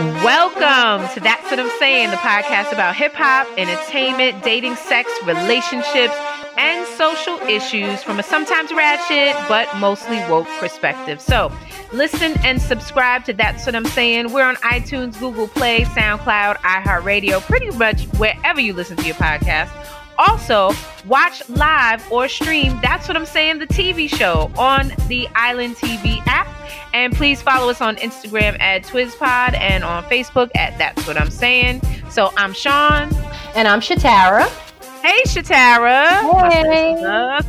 Welcome to That's What I'm Saying, the podcast about hip hop, entertainment, dating, sex, relationships, and social issues from a sometimes ratchet but mostly woke perspective. So, listen and subscribe to That's What I'm Saying. We're on iTunes, Google Play, SoundCloud, iHeartRadio, pretty much wherever you listen to your podcast. Also, watch live or stream That's What I'm Saying, the TV show on the Island TV app. And please follow us on Instagram at TwizPod and on Facebook at That's What I'm Saying. So I'm Sean. And I'm Shatara. Hey, Shatara. Hey.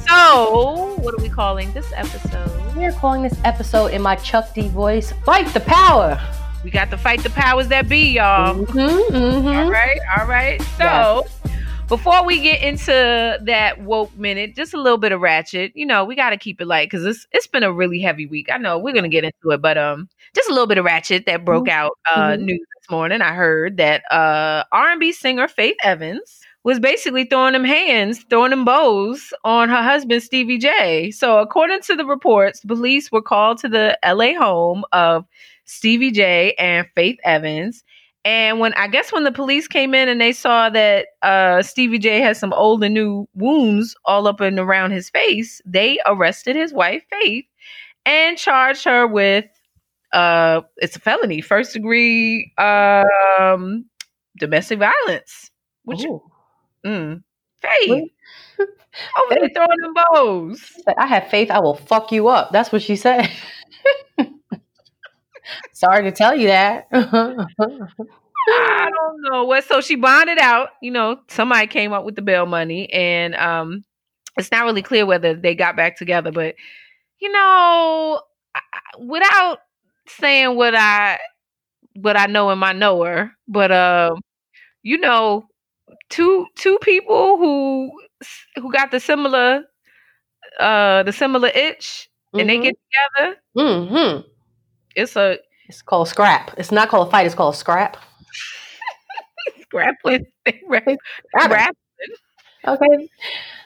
So, what are we calling this episode? We're calling this episode in my Chuck D voice, Fight the Power. We got to fight the powers that be, y'all. Mm-hmm, mm-hmm. All right, all right. So, before we get into that woke minute, just a little bit of ratchet. You know, we got to keep it light because it's it's been a really heavy week. I know we're gonna get into it, but um, just a little bit of ratchet that broke Mm-hmm. out uh Mhm. news this morning. I heard that uh R&B singer Faith Evans was basically throwing them hands, throwing them bows on her husband Stevie J. So, according to the reports, the police were called to the LA home of Stevie J and Faith Evans. And when I guess when the police came in and they saw that uh, Stevie J had some old and new wounds all up and around his face, they arrested his wife Faith and charged her with uh, it's a felony, first degree um, domestic violence. Which Ooh. mm, Faith over there throwing them bows. I have faith I will fuck you up. That's what she said. Sorry to tell you that. I don't know what. So she bonded out. You know, somebody came up with the bail money, and um, it's not really clear whether they got back together. But you know, I, without saying what I what I know in my knower, but um, you know, two two people who who got the similar uh the similar itch, and they get together. mm-hmm. It's a It's called scrap. It's not called a fight. It's called a scrap. grappling, rap, Scrap. Okay.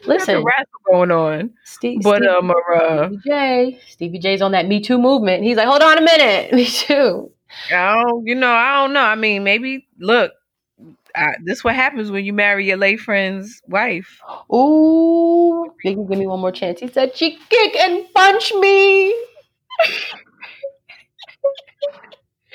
Listen, rap going on. Steve, But Steve- um, uh, Stevie J. Stevie J's on that Me Too movement. He's like, hold on a minute. Me Too. Oh, you know, I don't know. I mean, maybe look, I, this is what happens when you marry your late friend's wife. Ooh, Biggie, give me one more chance. He said, she kick and punch me.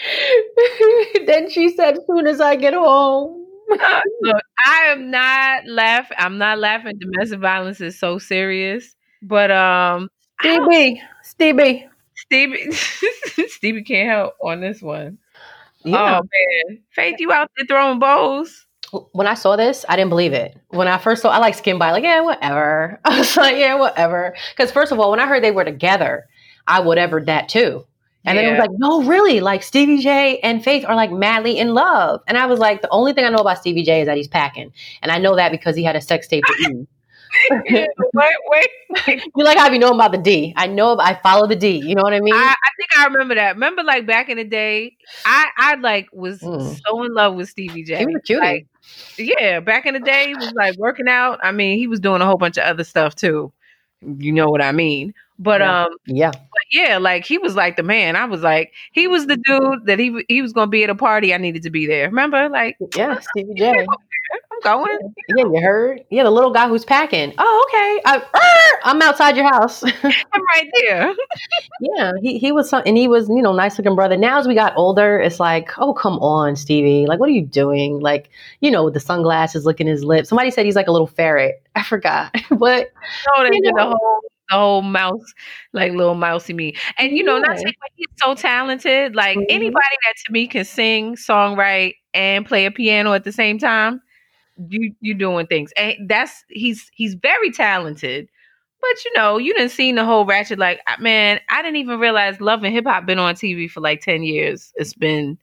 then she said, soon as I get home. look, I am not laughing. I'm not laughing. Domestic violence is so serious. But um, I don't- Stevie, Stevie. Stevie, Stevie can't help on this one. Yeah. Oh man, Faith, you out there throwing bows? when I saw this, I didn't believe it. When I first saw, I like skin by, like, yeah, whatever. I was like, yeah, whatever. Because first of all, when I heard they were together, I would ever that too. And then it was like, no, really, like Stevie J and Faith are like madly in love. And I was like, the only thing I know about Stevie J is that he's packing, and I know that because he had a sex tape with you. wait, wait. wait. You like how you know about the D? I know, I follow the D. You know what I mean? I, I think I remember that. Remember, like back in the day, I I like was Mm. so in love with Stevie J. he was a cutie. Like, yeah, back in the day, he was like working out. I mean, he was doing a whole bunch of other stuff too. You know what I mean? But Yeah. um, yeah, yeah, like he was like the man. I was like, he was the dude that he he was gonna be at a party. I needed to be there. Remember? Like, yeah, Stevie J. I'm going. Yeah, you heard? Yeah, the little guy who's packing. Oh, okay. I, I'm outside your house. I'm right there. Yeah, he, he was some, and he was, you know, nice looking brother. Now as we got older, it's like, oh, come on, Stevie. Like, what are you doing? Like, you know, with the sunglasses, licking his lips. Somebody said he's like a little ferret. I forgot. but No, they did the whole whole mouse, like little mousy me. And you know, not Yeah. saying like he's so talented. Like Mhm. anybody that to me can sing, songwrite, and play a piano at the same time, you you doing things. And that's he's he's very talented. But you know, you didn't see the whole ratchet. Like man, I didn't even realize Love and Hip Hop been on TV for like ten years. It's been.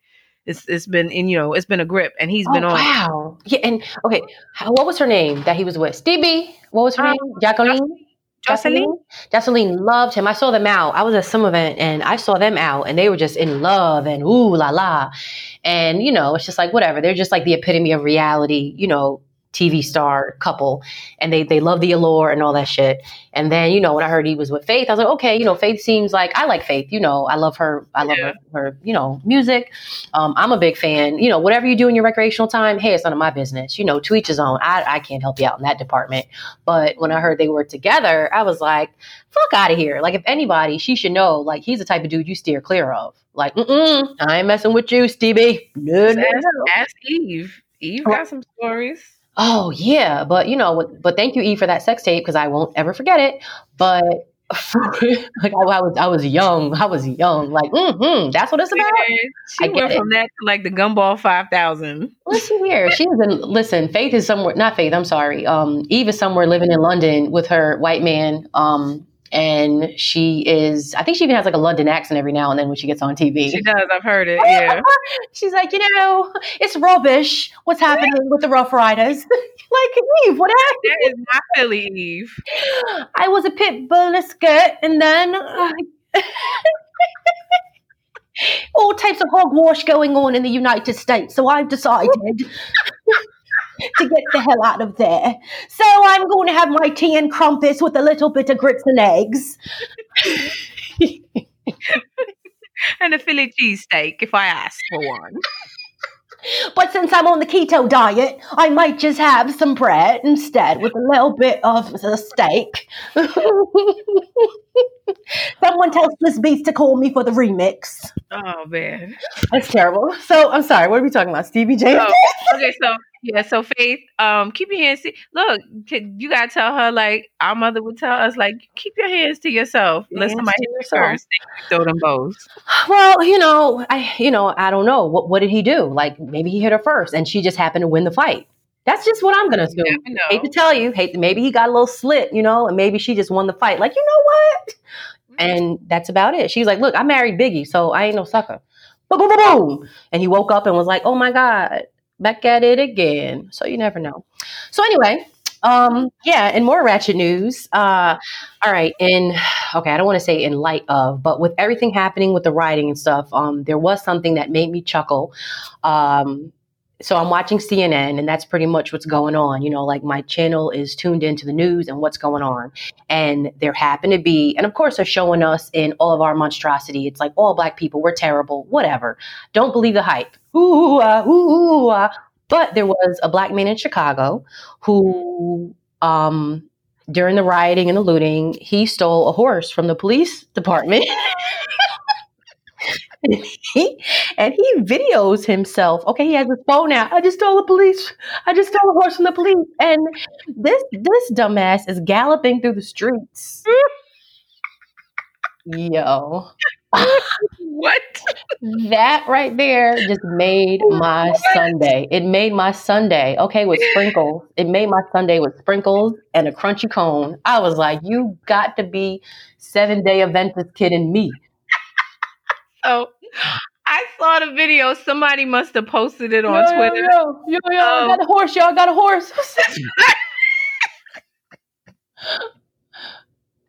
It's, it's been in you know it's been a grip and he's been oh, on wow. Yeah, and okay, what was her name that he was with? Stevie. What was her Um, name? Jacqueline. Jocelyn. Jocelyn loved him. I saw them out. I was at some event and I saw them out and they were just in love and ooh la la. And, you know, it's just like whatever. They're just like the epitome of reality, you know, TV star couple, and they they love the allure and all that shit. And then you know when I heard he was with Faith, I was like, okay, you know, Faith seems like I like Faith. You know, I love her. I love Yeah. her, her. You know, music. Um, I'm a big fan. You know, whatever you do in your recreational time, hey, it's none of my business. You know, to each his own. I I can't help you out in that department. But when I heard they were together, I was like, fuck out of here. Like if anybody, she should know. Like he's the type of dude you steer clear of. Like, mm I ain't messing with you, Stevie. No, no, no. ask Eve. Eve got some stories. Oh yeah, but you know, but thank you, E, for that sex tape because I won't ever forget it. But like I, I was, I was young. I was young. Like, mm-hmm, that's what it's about. I She get went it. from that to like the gumball five thousand. Here, she was in. Listen, Faith is somewhere. Not Faith. I'm sorry. Um, Eve is somewhere living in London with her white man. Um, and she is. I think she even has like a London accent every now and then when she gets on TV. She does. I've heard it. Yeah. She's like, you know, it's rubbish. What's happening with the Ruff Ryders? like, Eve, what happened? that is my Philly Eve. I was a pit bull in a skirt, and then uh, all types of hogwash going on in the United States. So I've decided to get the hell out of there. So I'm going to have my tea and crumpets with a little bit of grits and eggs. And a Philly cheesesteak, if I ask for one. But since I'm on the keto diet, I might just have some bread instead with a little bit of the steak. Someone tells this beast to call me for the remix. Oh man. That's terrible. So I'm sorry. What are we talking about? Stevie J. Oh, okay, so yeah, so Faith, um, keep your hands. To, look, you gotta tell her like our mother would tell us, like keep your hands to yourself. Your Let somebody to hit you yourself. first. Throw them bows. Well, you know, I you know, I don't know. What what did he do? Like maybe he hit her first and she just happened to win the fight. That's just what I'm gonna assume. Hate to tell you, hate maybe he got a little slit, you know, and maybe she just won the fight. Like, you know what? And that's about it. She's like, look, I married Biggie, so I ain't no sucker. Boom, boom, boom, boom. And he woke up and was like, oh my God, back at it again. So you never know. So anyway, um, yeah, and more ratchet news. Uh, all right, and okay, I don't want to say in light of, but with everything happening with the writing and stuff, um, there was something that made me chuckle. Um, so I'm watching CNN, and that's pretty much what's going on. You know, like my channel is tuned into the news and what's going on. And there happen to be, and of course, they're showing us in all of our monstrosity. It's like all black people, we're terrible, whatever. Don't believe the hype. Ooh, ah, ooh, ah. But there was a black man in Chicago who, um, during the rioting and the looting, he stole a horse from the police department. and, he, and he videos himself. Okay, he has his phone out. I just stole a police. I just stole a horse from the police. And this this dumbass is galloping through the streets. Yo, What? that right there just made my Sunday. It made my Sunday. Okay, with sprinkles. It made my Sunday with sprinkles and a crunchy cone. I was like, you got to be seven day Adventist kidding me. Oh, I saw the video. Somebody must have posted it on yo, Twitter. Yo, yo, yo, I Oh. got a horse, y'all got a horse.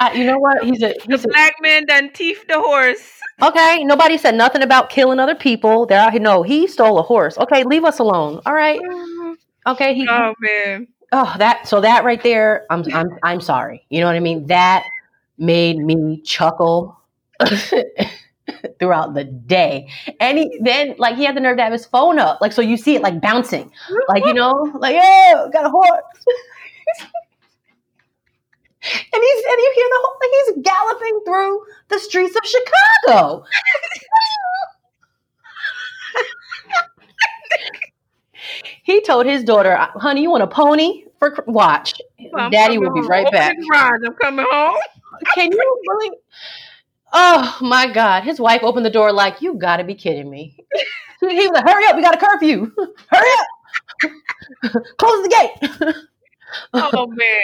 Uh, you know what? He's a he's The a, black man done teeth the horse. okay. Nobody said nothing about killing other people. They're out here. No, he stole a horse. Okay, leave us alone. All right. Okay. He. Oh man. Oh, that. So that right there. I'm. I'm. I'm sorry. You know what I mean? That made me chuckle throughout the day. And he then like he had the nerve to have his phone up, like so you see it like bouncing, like you know, like yeah, got a horse. and he's and you hear the whole like he's galloping through the streets of Chicago. he told his daughter, "Honey, you want a pony for watch? Daddy will be right Open back." I'm coming home. Can you believe? Oh my God! His wife opened the door like, "You got to be kidding me!" He was like, "Hurry up! We got a curfew! Hurry up! Close the gate!" Oh man.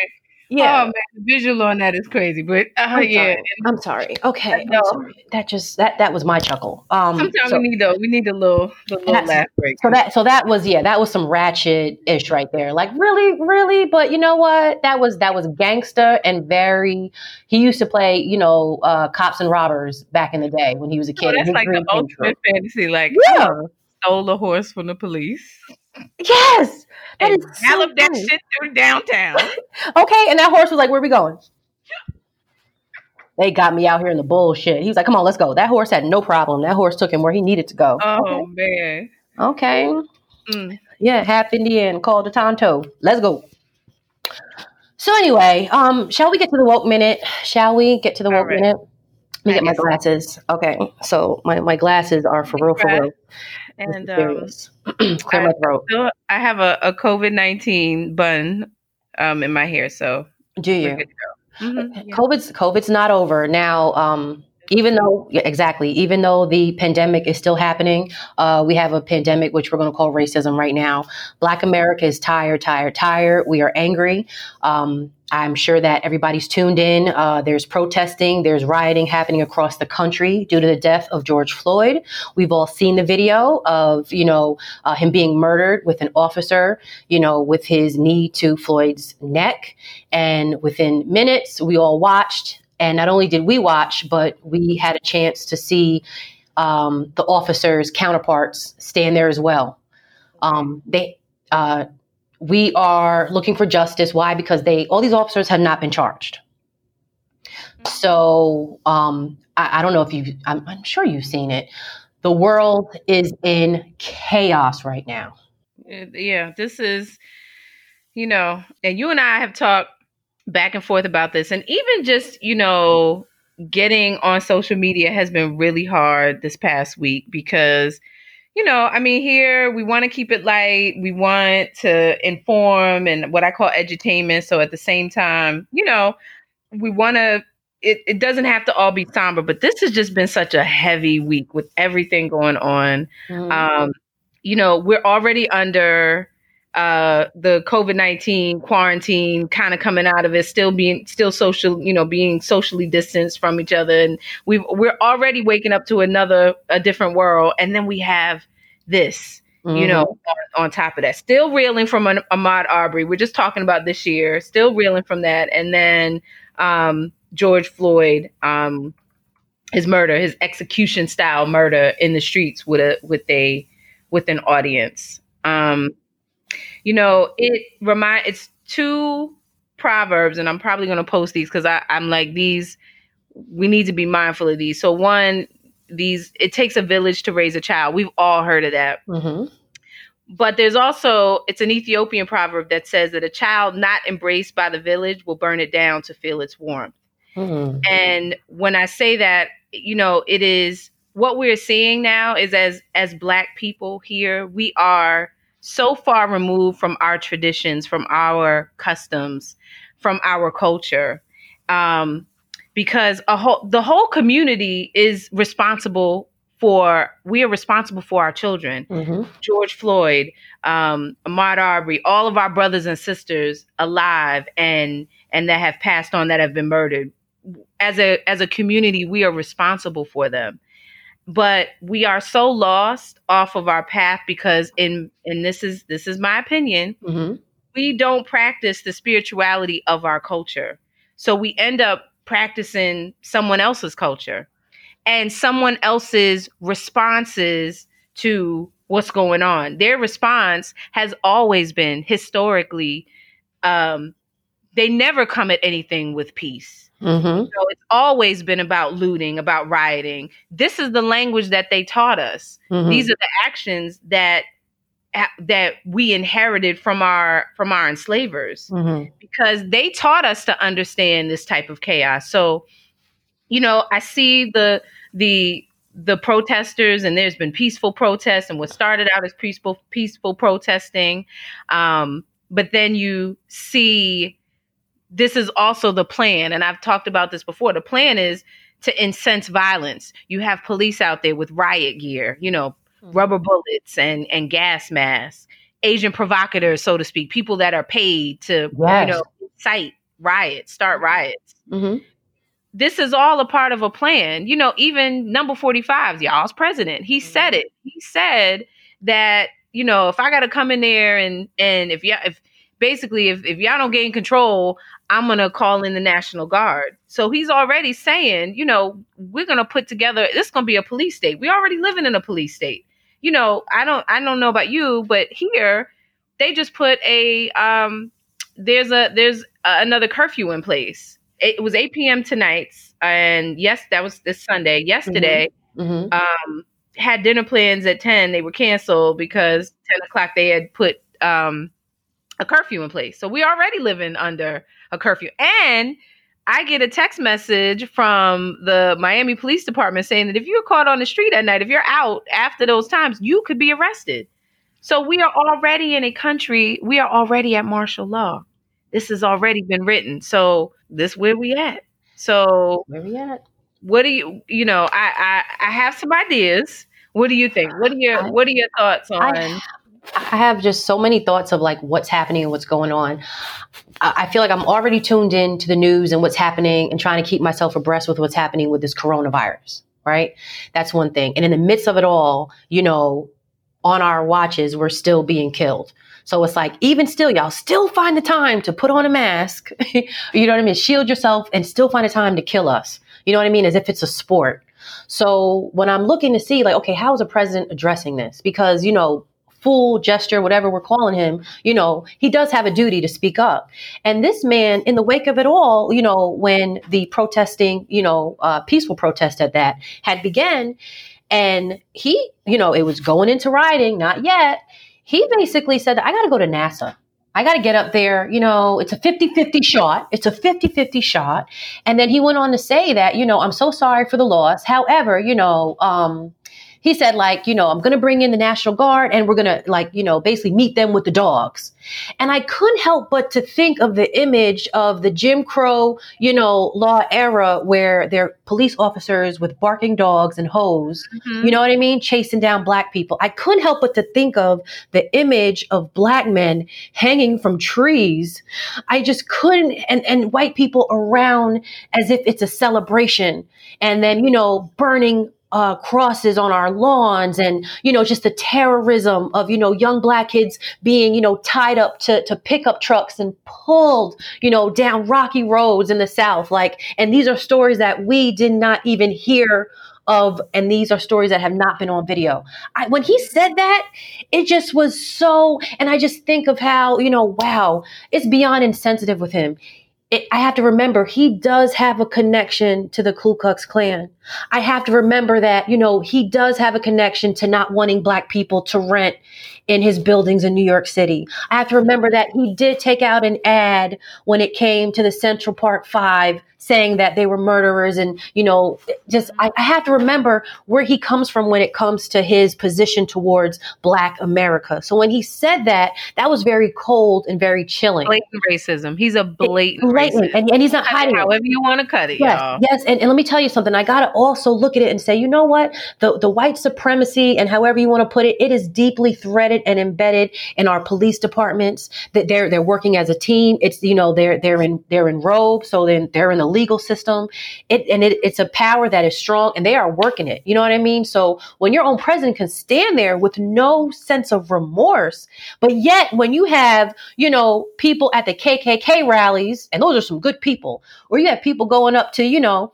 Yeah, Oh man. The visual on that is crazy. But uh, I'm yeah. sorry. I'm sorry. Okay, I'm sorry. That just that that was my chuckle. Um, Sometimes so, we need the we need a little the little laugh break. so that so that was yeah, that was some ratchet ish right there. Like really, really, but you know what? That was that was gangster and very. He used to play, you know, uh, cops and robbers back in the day when he was a kid. Oh, that's like the ultimate fantasy. Like Yeah. stole a horse from the police. Yes. That and is so that shit through downtown. Okay, and that horse was like, "Where are we going?" They got me out here in the bullshit. He was like, "Come on, let's go." That horse had no problem. That horse took him where he needed to go. Oh man. Okay. okay. Mm. Yeah, half Indian, called a Tonto. Let's go. So anyway, um, shall we get to the woke minute? Shall we get to the All woke right. minute? Let me I get my guess so. glasses. Okay, so my, my glasses are for real, for real. And um, clear my throat. so I have a, a COVID nineteen bun um in my hair, so Do you? good to go. Mhm, yeah. COVID's COVID's not over now. Um, even though exactly, even though the pandemic is still happening, uh, we have a pandemic which we're going to call racism right now. Black America is tired, tired, tired. We are angry. Um, I'm sure that everybody's tuned in. Uh, there's protesting, there's rioting happening across the country due to the death of George Floyd. We've all seen the video of you know uh, him being murdered with an officer, you know, with his knee to Floyd's neck. And within minutes, we all watched. And not only did we watch, but we had a chance to see um, the officers' counterparts stand there as well. Um, they, uh, we are looking for justice. Why? Because they, all these officers have not been charged. So um, I, I don't know if you, I'm, I'm sure you've seen it. The world is in chaos right now. Yeah, this is, you know, and you and I have talked back and forth about this, and even just, you know, getting on social media has been really hard this past week because, you know, I mean, here we want to keep it light, we want to inform and what I call edutainment. So at the same time, you know, we want to. It, it doesn't have to all be somber, but this has just been such a heavy week with everything going on um, you know, we're already under uh, the COVID nineteen quarantine, kind of coming out of it, still being still social, you know, being socially distanced from each other, and we've, we're already waking up to another a different world, and then we have this. You know, on, on top of that, still reeling from an Ahmaud Arbery. We're just talking about this year, still reeling from that, and then um, George Floyd, um, his murder, his execution style murder in the streets with a with a with an audience. Um, you know, it remind it's two proverbs, and I'm probably going to post these because I'm like these. We need to be mindful of these. So one, these it takes a village to raise a child. We've all heard of that. hmm But there's also it's an Ethiopian proverb that says that a child not embraced by the village will burn it down to feel its warmth. hmm And when I say that, you know, it is what we're seeing now is as as black people here, we are so far removed from our traditions, from our customs, from our culture. Um because a whole the whole community is responsible for we are responsible for our children. hmm George Floyd, um, Ahmaud Arbery, all of our brothers and sisters alive and and that have passed on that have been murdered. As a as a community, we are responsible for them. But we are so lost off of our path because in and this is this is my opinion, hmm we don't practice the spirituality of our culture. So we end up practicing someone else's culture and someone else's responses to what's going on. Their response has always been historically, um, they never come at anything with peace. Hmm So it's always been about looting, about rioting. This is the language that they taught us. hmm These are the actions that that we inherited from our from our enslavers hmm because they taught us to understand this type of chaos. So, you know, I see the the the protesters and there's been peaceful protests and what started out as peaceful peaceful protesting um but then you see this is also the plan and I've talked about this before the plan is to incense violence. You have police out there with riot gear you know rubber bullets and and gas masks agent provocateurs so to speak people that are paid to Yes. you know incite riots start riots. Hmm this is all a part of a plan. You know even number 45 y'all's president. He said it. He said that you know if i gotta come in there and and if y'all if basically if, if y'all don't gain control i'm gonna call in the national guard so he's already saying you know we're gonna put together this is gonna be a police state We're already living in a police state you know, I don't I don't know about you, but here they just put a um there's a there's a, another curfew in place. It was 8 p.m. tonight, and yes, that was this Sunday. Yesterday, Mm-hmm. um, had dinner plans at 10. They were canceled because 10 o'clock they had put um, a curfew in place. So we already living under a curfew. And I get a text message from the Miami Police Department saying that if you're caught on the street at night, if you're out after those times, you could be arrested. So we are already in a country, we are already at martial law. This has already been written. So this where we at. So Where we at? what do you you know i i, I have some ideas what do you think what are your what are your thoughts on I- I have just so many thoughts of like what's happening and what's going on. I feel like I'm already tuned in to the news and what's happening and trying to keep myself abreast with what's happening with this coronavirus, right? That's one thing. And in the midst of it all, you know, on our watches, we're still being killed. So it's like, even still, y'all still find the time to put on a mask, you know what I mean? Shield yourself and still find the time to kill us. You know what I mean? As if it's a sport. So when I'm looking to see, like, okay, how is a president addressing this? Because, you know, fool gesture, whatever we're calling him, you know, he does have a duty to speak up. And this man, in the wake of it all, you know, when the protesting, you know, uh, peaceful protest at that had began, and he, you know, it was going into rioting, not yet. He basically said, I got to go to NASA. I got to get up there. You know, it's a 50 50 shot. It's a 50 50 shot. And then he went on to say that, you know, I'm so sorry for the loss. However, you know, um, he said, like, you know, I'm going to bring in the National Guard and we're going to, like, you know, basically meet them with the dogs. And I couldn't help but to think of the image of the Jim Crow, you know, law era where they're police officers with barking dogs and hose, Mhm. you know what I mean? Chasing down black people. I couldn't help but to think of the image of black men hanging from trees. I just couldn't, and, and white people around as if it's a celebration. And then, you know, burning uh, crosses on our lawns and, you know, just the terrorism of, you know, young black kids being, you know, tied up to, to pickup trucks and pulled, you know, down rocky roads in the South. Like, and these are stories that we did not even hear of, and these are stories that have not been on video. I, when he said that, it just was so, and I just think of how, you know, wow, it's beyond insensitive with him. It, I have to remember he does have a connection to the Ku Klux Klan. I have to remember that, you know, he does have a connection to not wanting black people to rent in his buildings in New York City. I have to remember that he did take out an ad when it came to the Central Park Five saying that they were murderers and, you know, just, I, I have to remember where he comes from when it comes to his position towards black America. So when he said that, that was very cold and very chilling. blatant racism he's a blatant, Racist and, and he's not Cut hiding it. however you want to cut it Yes, y'all. yes, and, and let me tell you something. I gotta also look at it and say, you know what? The the white supremacy and however you want to put it, it is deeply threaded and embedded in our police departments. That they're they're working as a team. It's you know they're they're in they're in robes, so then they're in the legal system. It and it, it's a power that is strong, and they are working it. You know what I mean? So when your own president can stand there with no sense of remorse, but yet when you have you know people at the KKK rallies, and those are some good people, or you have people going up to you know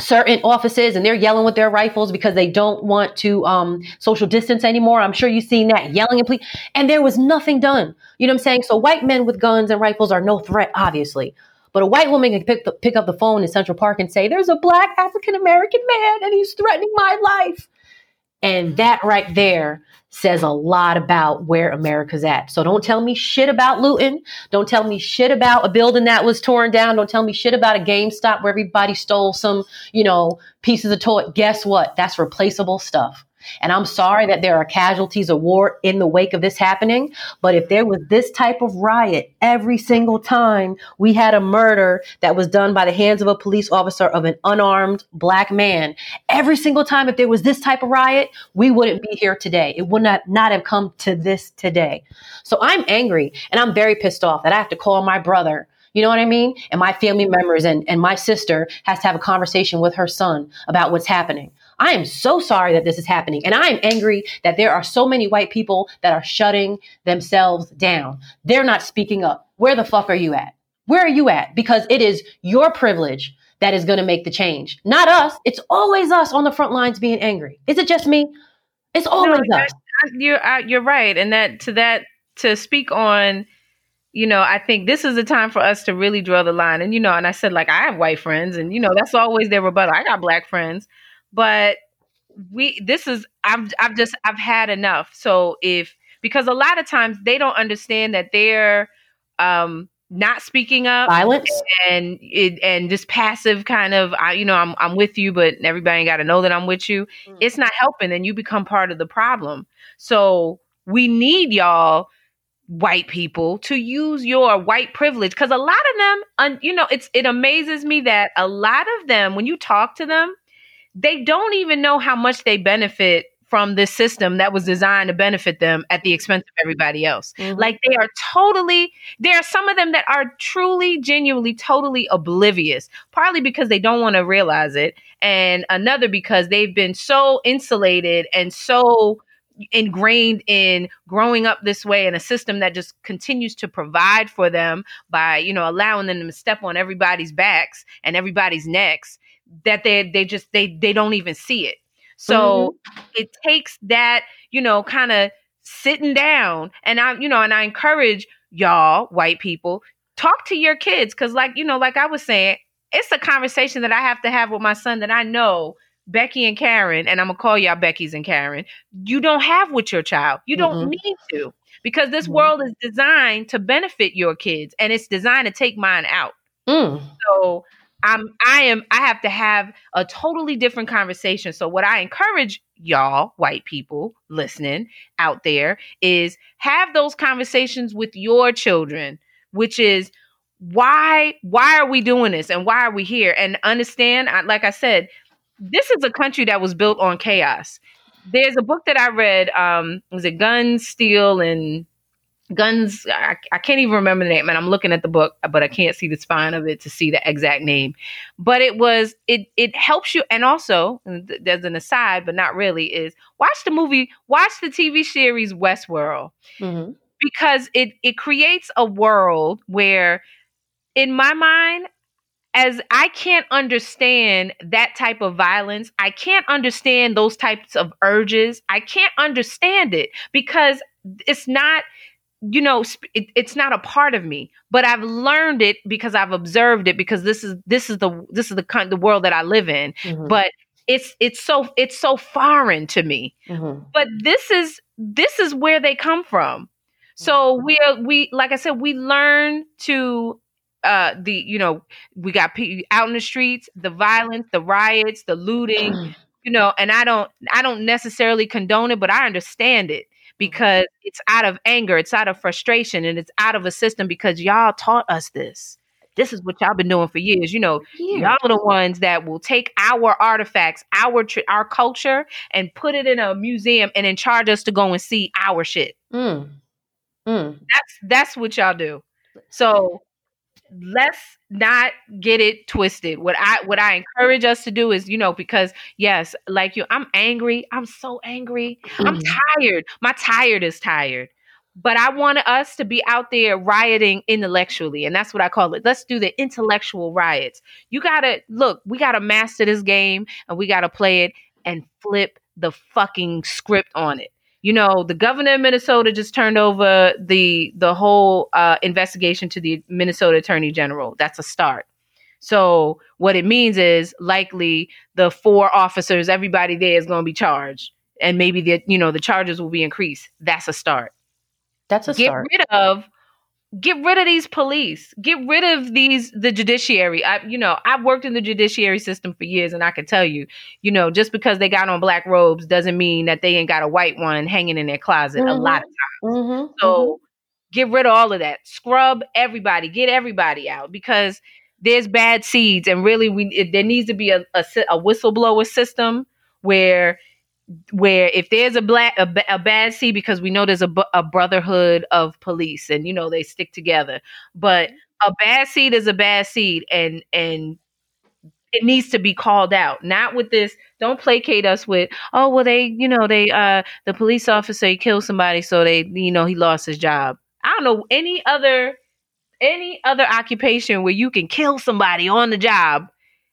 certain offices and they're yelling with their rifles because they don't want to um, social distance anymore. I'm sure you've seen that yelling and ple- and there was nothing done. You know what I'm saying? So white men with guns and rifles are no threat, obviously. But a white woman can pick, the, pick up the phone in Central Park and say, "There's a black African American man and he's threatening my life," and that right there says a lot about where America's at. So don't tell me shit about looting. Don't tell me shit about a building that was torn down. Don't tell me shit about a GameStop where everybody stole some, you know, pieces of toy. Guess what? That's replaceable stuff. And I'm sorry that there are casualties of war in the wake of this happening. But if there was this type of riot every single time we had a murder that was done by the hands of a police officer of an unarmed black man, every single time if there was this type of riot, we wouldn't be here today. It would not, not have come to this today. So I'm angry and I'm very pissed off that I have to call my brother you know what I mean? And my family members and, and my sister has to have a conversation with her son about what's happening. I am so sorry that this is happening. And I am angry that there are so many white people that are shutting themselves down. They're not speaking up. Where the fuck are you at? Where are you at? Because it is your privilege that is going to make the change, not us. It's always us on the front lines being angry. Is it just me? It's always No, us. you're uh, you're right, and that to that to speak on, you know, I think this is a time for us to really draw the line. And you know, and I said like I have white friends, and you know that's always their rebuttal. I got black friends, but we this is I've I've just I've had enough. So if because a lot of times they don't understand that they're um not speaking up Violence. and it and this passive kind of I you know I'm I'm with you but everybody got to know that I'm with you Mm. it's not helping and you become part of the problem so we need y'all white people to use your white privilege cuz a lot of them un, you know it's it amazes me that a lot of them when you talk to them they don't even know how much they benefit from this system that was designed to benefit them at the expense of everybody else Mhm. like they are totally, there are some of them that are truly, genuinely, totally oblivious, partly because they don't want to realize it, and another because they've been so insulated and so ingrained in growing up this way in a system that just continues to provide for them by, you know, allowing them to step on everybody's backs and everybody's necks that they they just they they don't even see it. So it takes that, you know, kind of sitting down and I, you know, and I encourage y'all, white people, talk to your kids because, like, you know, like I was saying, it's a conversation that I have to have with my son that I know Becky and Karen, and I'm gonna call y'all Becky's and Karen, you don't have with your child. You don't Mm-mm. need to because this Mhm. world is designed to benefit your kids and it's designed to take mine out. Mm. So I'm I am I have to have a totally different conversation. So what I encourage y'all white people listening out there is have those conversations with your children, which is why why are we doing this and why are we here? And understand, like I said, this is a country that was built on chaos. There's a book that I read. Um, was it Guns, Steel, and Guns? I, I can't even remember the name, and I'm looking at the book, but I can't see the spine of it to see the exact name. But it was it it helps you, and also there's an aside, but not really. Is watch the movie, watch the TV series Westworld Mhm. because it it creates a world where in my mind as I can't understand that type of violence, I can't understand those types of urges. I can't understand it because it's not you know it, it's not a part of me but i've learned it because i've observed it because this is this is the this is the kind the world that i live in Mhm. but it's it's so it's so foreign to me Mhm. but this is this is where they come from so we are we like i said we learn to uh the you know we got people out in the streets the violence the riots the looting you know and i don't i don't necessarily condone it but i understand it because it's out of anger it's out of frustration and it's out of a system because y'all taught us this this is what y'all been doing for years you know Yeah. Y'all are the ones that will take our artifacts, our our culture, and put it in a museum and then charge us to go and see our shit. Mm. Mm. That's that's what y'all do. So let's not get it twisted. What I what I encourage us to do is, you know, because yes, like you, I'm angry. I'm so angry. I'm Mhm. tired. My tired is tired. But I want us to be out there rioting intellectually. And that's what I call it. Let's do the intellectual riots. You got to look, we got to master this game and we got to play it and flip the fucking script on it. You know, the governor of Minnesota just turned over the the whole uh, investigation to the Minnesota Attorney General. That's a start. So what it means is likely the four officers, everybody there is going to be charged, and maybe the you know the charges will be increased. That's a start. That's a Get start. rid of get rid of these police. Get rid of these the judiciary. I you know I've worked in the judiciary system for years, and I can tell you, you know, just because they got on black robes doesn't mean that they ain't got a white one hanging in their closet. A Mhm. lot of Mhm. so get rid of all of that. Scrub everybody. Get everybody out because there's bad seeds, and really, we it, there needs to be a, a a whistleblower system where where if there's a black a, a bad seed because we know there's a, a brotherhood of police and you know they stick together. But a bad seed is a bad seed and and it needs to be called out. Not with this don't placate us with oh well they you know they uh the police officer he killed somebody so they you know he lost his job. I don't know any other any other occupation where you can kill somebody on the job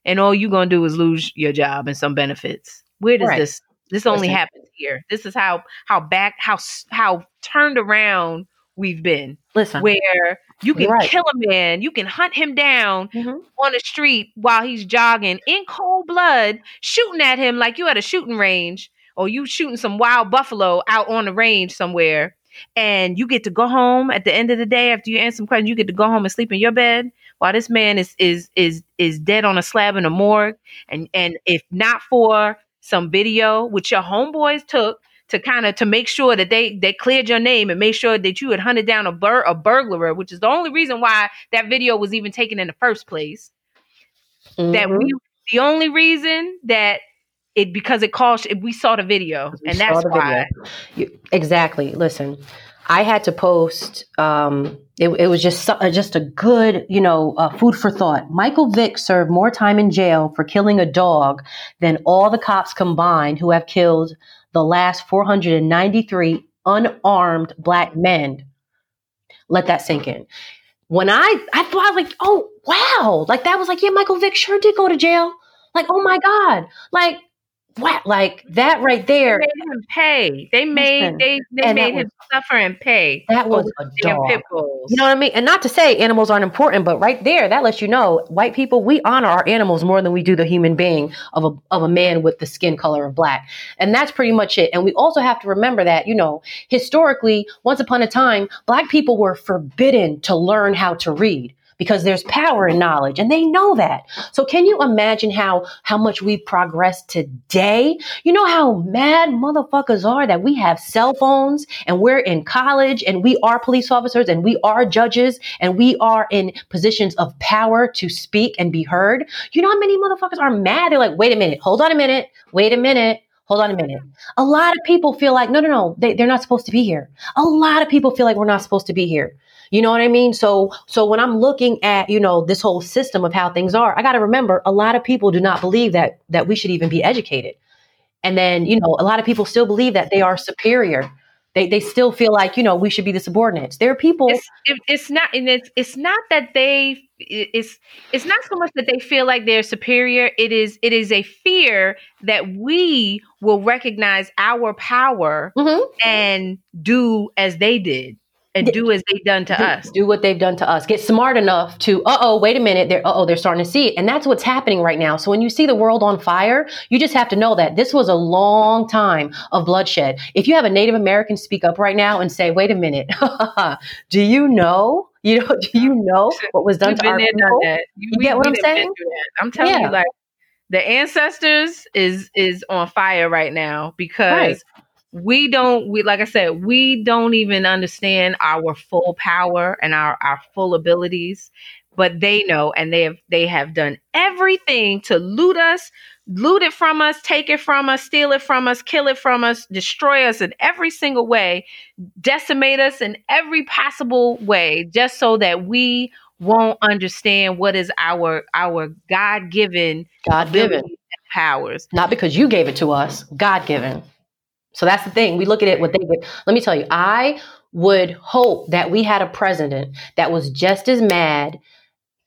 and all you're gonna do is lose your job and some benefits. Where does Right. this this only happens here. This is how how back how how turned around we've been. Listen, Where you can right. kill a man, you can hunt him down Mhm. on the street while he's jogging in cold blood, shooting at him like you at a shooting range, or you shooting some wild buffalo out on the range somewhere. And you get to go home at the end of the day after you answer some questions. You get to go home and sleep in your bed while this man is is is is dead on a slab in a morgue. And and if not for some video which your homeboys took to kind of to make sure that they they cleared your name and made sure that you had hunted down a bur- a burglar, which is the only reason why that video was even taken in the first place. That Mhm. we the only reason that it because it caused we saw the video We and that's why. You- exactly. Listen, I had to post. Um, it, it was just uh, just a good, you know, uh, food for thought. Michael Vick served more time in jail for killing a dog than all the cops combined who have killed the last 493 unarmed black men. Let that sink in. When I I thought like, oh wow, like that was like, yeah, Michael Vick sure did go to jail. Like, oh my god, like what, like that right there. They made him pay. They made they they made him was- suffer and pay. That was a dog. pit bulls. You know what I mean? And not to say animals aren't important, but right there, that lets you know white people, we honor our animals more than we do the human being of a, of a man with the skin color of black. And that's pretty much it. And we also have to remember that, you know, historically, once upon a time, black people were forbidden to learn how to read because there's power in knowledge and they know that. So can you imagine how how much we've progressed today? You know how mad motherfuckers are that we have cell phones and we're in college and we are police officers and we are judges and we are in positions of power to speak and be heard. You know how many motherfuckers are mad? They're like, wait a minute, hold on a minute, wait a minute. Hold on a minute. A lot of people feel like, no, no, no, they, they're not supposed to be here. A lot of people feel like we're not supposed to be here. You know what I mean? So, so when I'm looking at, you know, this whole system of how things are, I got to remember a lot of people do not believe that, that we should even be educated. And then, you know, a lot of people still believe that they are superior. They, they still feel like, you know, we should be the subordinates. There are people. it's it, it's not and it's it's not that they it's it's not so much that they feel like they're superior it is it is a fear that we will recognize our power Mhm. and do as they did and do as they've done to us do what they've done to us. Get smart enough to, uh oh, wait a minute, they're uh oh, they're starting to see it, and that's what's happening right now. So when you see the world on fire, you just have to know that this was a long time of bloodshed. If you have a Native American speak up right now and say, wait a minute, do you know? You know, do you know what was done We've to our there, people? You get what I'm saying? I'm telling Yeah. you, like the ancestors is is on fire right now because Right. We don't we like I said, we don't even understand our full power and our our full abilities, but they know and they have they have done everything to loot us, loot it from us, take it from us, steal it from us, kill it from us, destroy us in every single way, decimate us in every possible way just so that we won't understand what is our our God-given God given. powers. not because you gave it to us, God given. So that's the thing. We look at it what they give. Let me tell you, I would hope that we had a president that was just as mad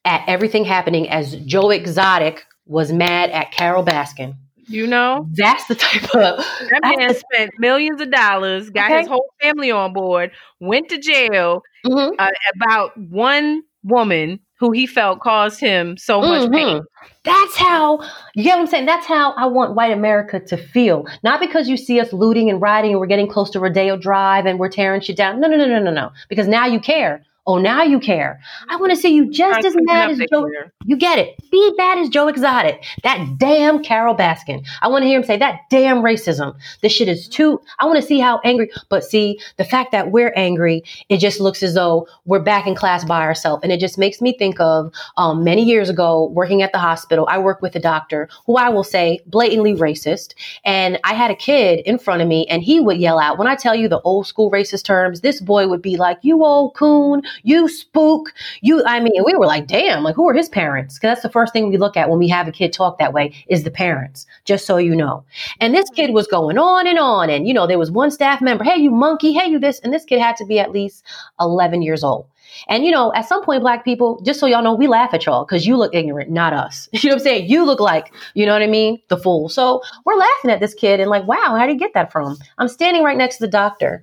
at everything happening as Joe Exotic was mad at Carole Baskin. You know, That's the type of that man spent millions of dollars, got Okay. his whole family on board, went to jail Mhm. uh, about one woman who he felt caused him so much mm-hmm. pain. That's how you get what I'm saying. That's how I want white America to feel. Not because you see us looting and rioting and we're getting close to Rodeo Drive and we're tearing shit down. No, no, no, no, no, no. Because now you care. Oh, now you care. I want to see you just Trying as mad as Joe. career. You get it. Be bad as Joe Exotic. That damn Carole Baskin. I want to hear him say that damn racism. This shit is too. I want to see how angry. But see, the fact that we're angry, it just looks as though we're back in class by ourselves, and it just makes me think of um, many years ago working at the hospital. I worked with a doctor who I will say blatantly racist, and I had a kid in front of me, and he would yell out when I tell you the old school racist terms. This boy would be like, "You old coon," You spook. You, I mean, we were like, damn, like who are his parents? Because that's the first thing we look at when we have a kid talk that way is the parents, just so you know. And this kid was going on and on. And, you know, there was one staff member, hey, you monkey, hey, you this. And this kid had to be at least 11 years old. And you know, at some point, black people, just so y'all know, we laugh at y'all because you look ignorant, not us. You know what I'm saying? You look like, you know what I mean? The fool. So we're laughing at this kid and like, wow, how did you get that from? I'm standing right next to the doctor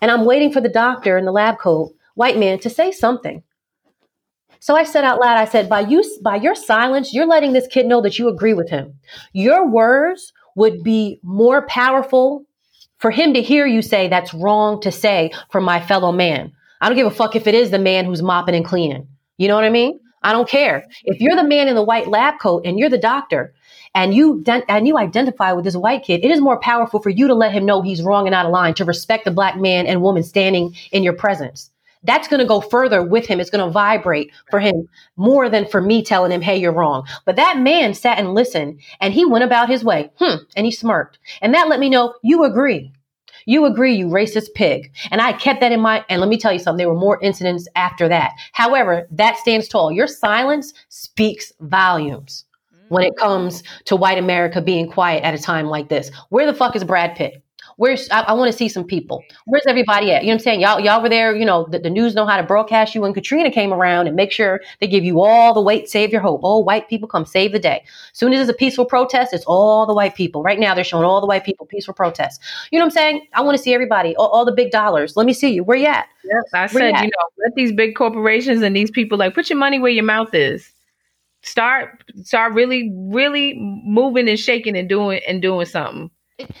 and I'm waiting for the doctor in the lab coat, white man, to say something. So I said out loud, I said, by you by your silence, you're letting this kid know that you agree with him. Your words would be more powerful for him to hear you say that's wrong to say for my fellow man. I don't give a fuck if it is the man who's mopping and cleaning. You know what I mean? I don't care. If you're the man in the white lab coat and you're the doctor and you and you identify with this white kid, it is more powerful for you to let him know he's wrong and out of line, to respect the black man and woman standing in your presence. That's going to go further with him. It's going to vibrate for him more than for me telling him, hey, you're wrong. But that man sat and listened and he went about his way. Hmm. And he smirked. And that let me know you agree. You agree, you racist pig. And I kept that in mind. And let me tell you something, there were more incidents after that. However, that stands tall. Your silence speaks volumes when it comes to white America being quiet at a time like this. Where the fuck is Brad Pitt? Where's I, I want to see some people. Where's everybody at? You know what I'm saying? Y'all, y'all were there. You know, the, the, news know how to broadcast you when Katrina came around and make sure they give you all the weight, save your hope. All white people come save the day. Soon as it's a peaceful protest, it's all the white people. Right now, they're showing all the white people peaceful protests. You know what I'm saying? I want to see everybody, all, all, the big dollars. Let me see you. Where you at? Yes, I said, you, you know, let these big corporations and these people like put your money where your mouth is start start really really moving and shaking and doing and doing something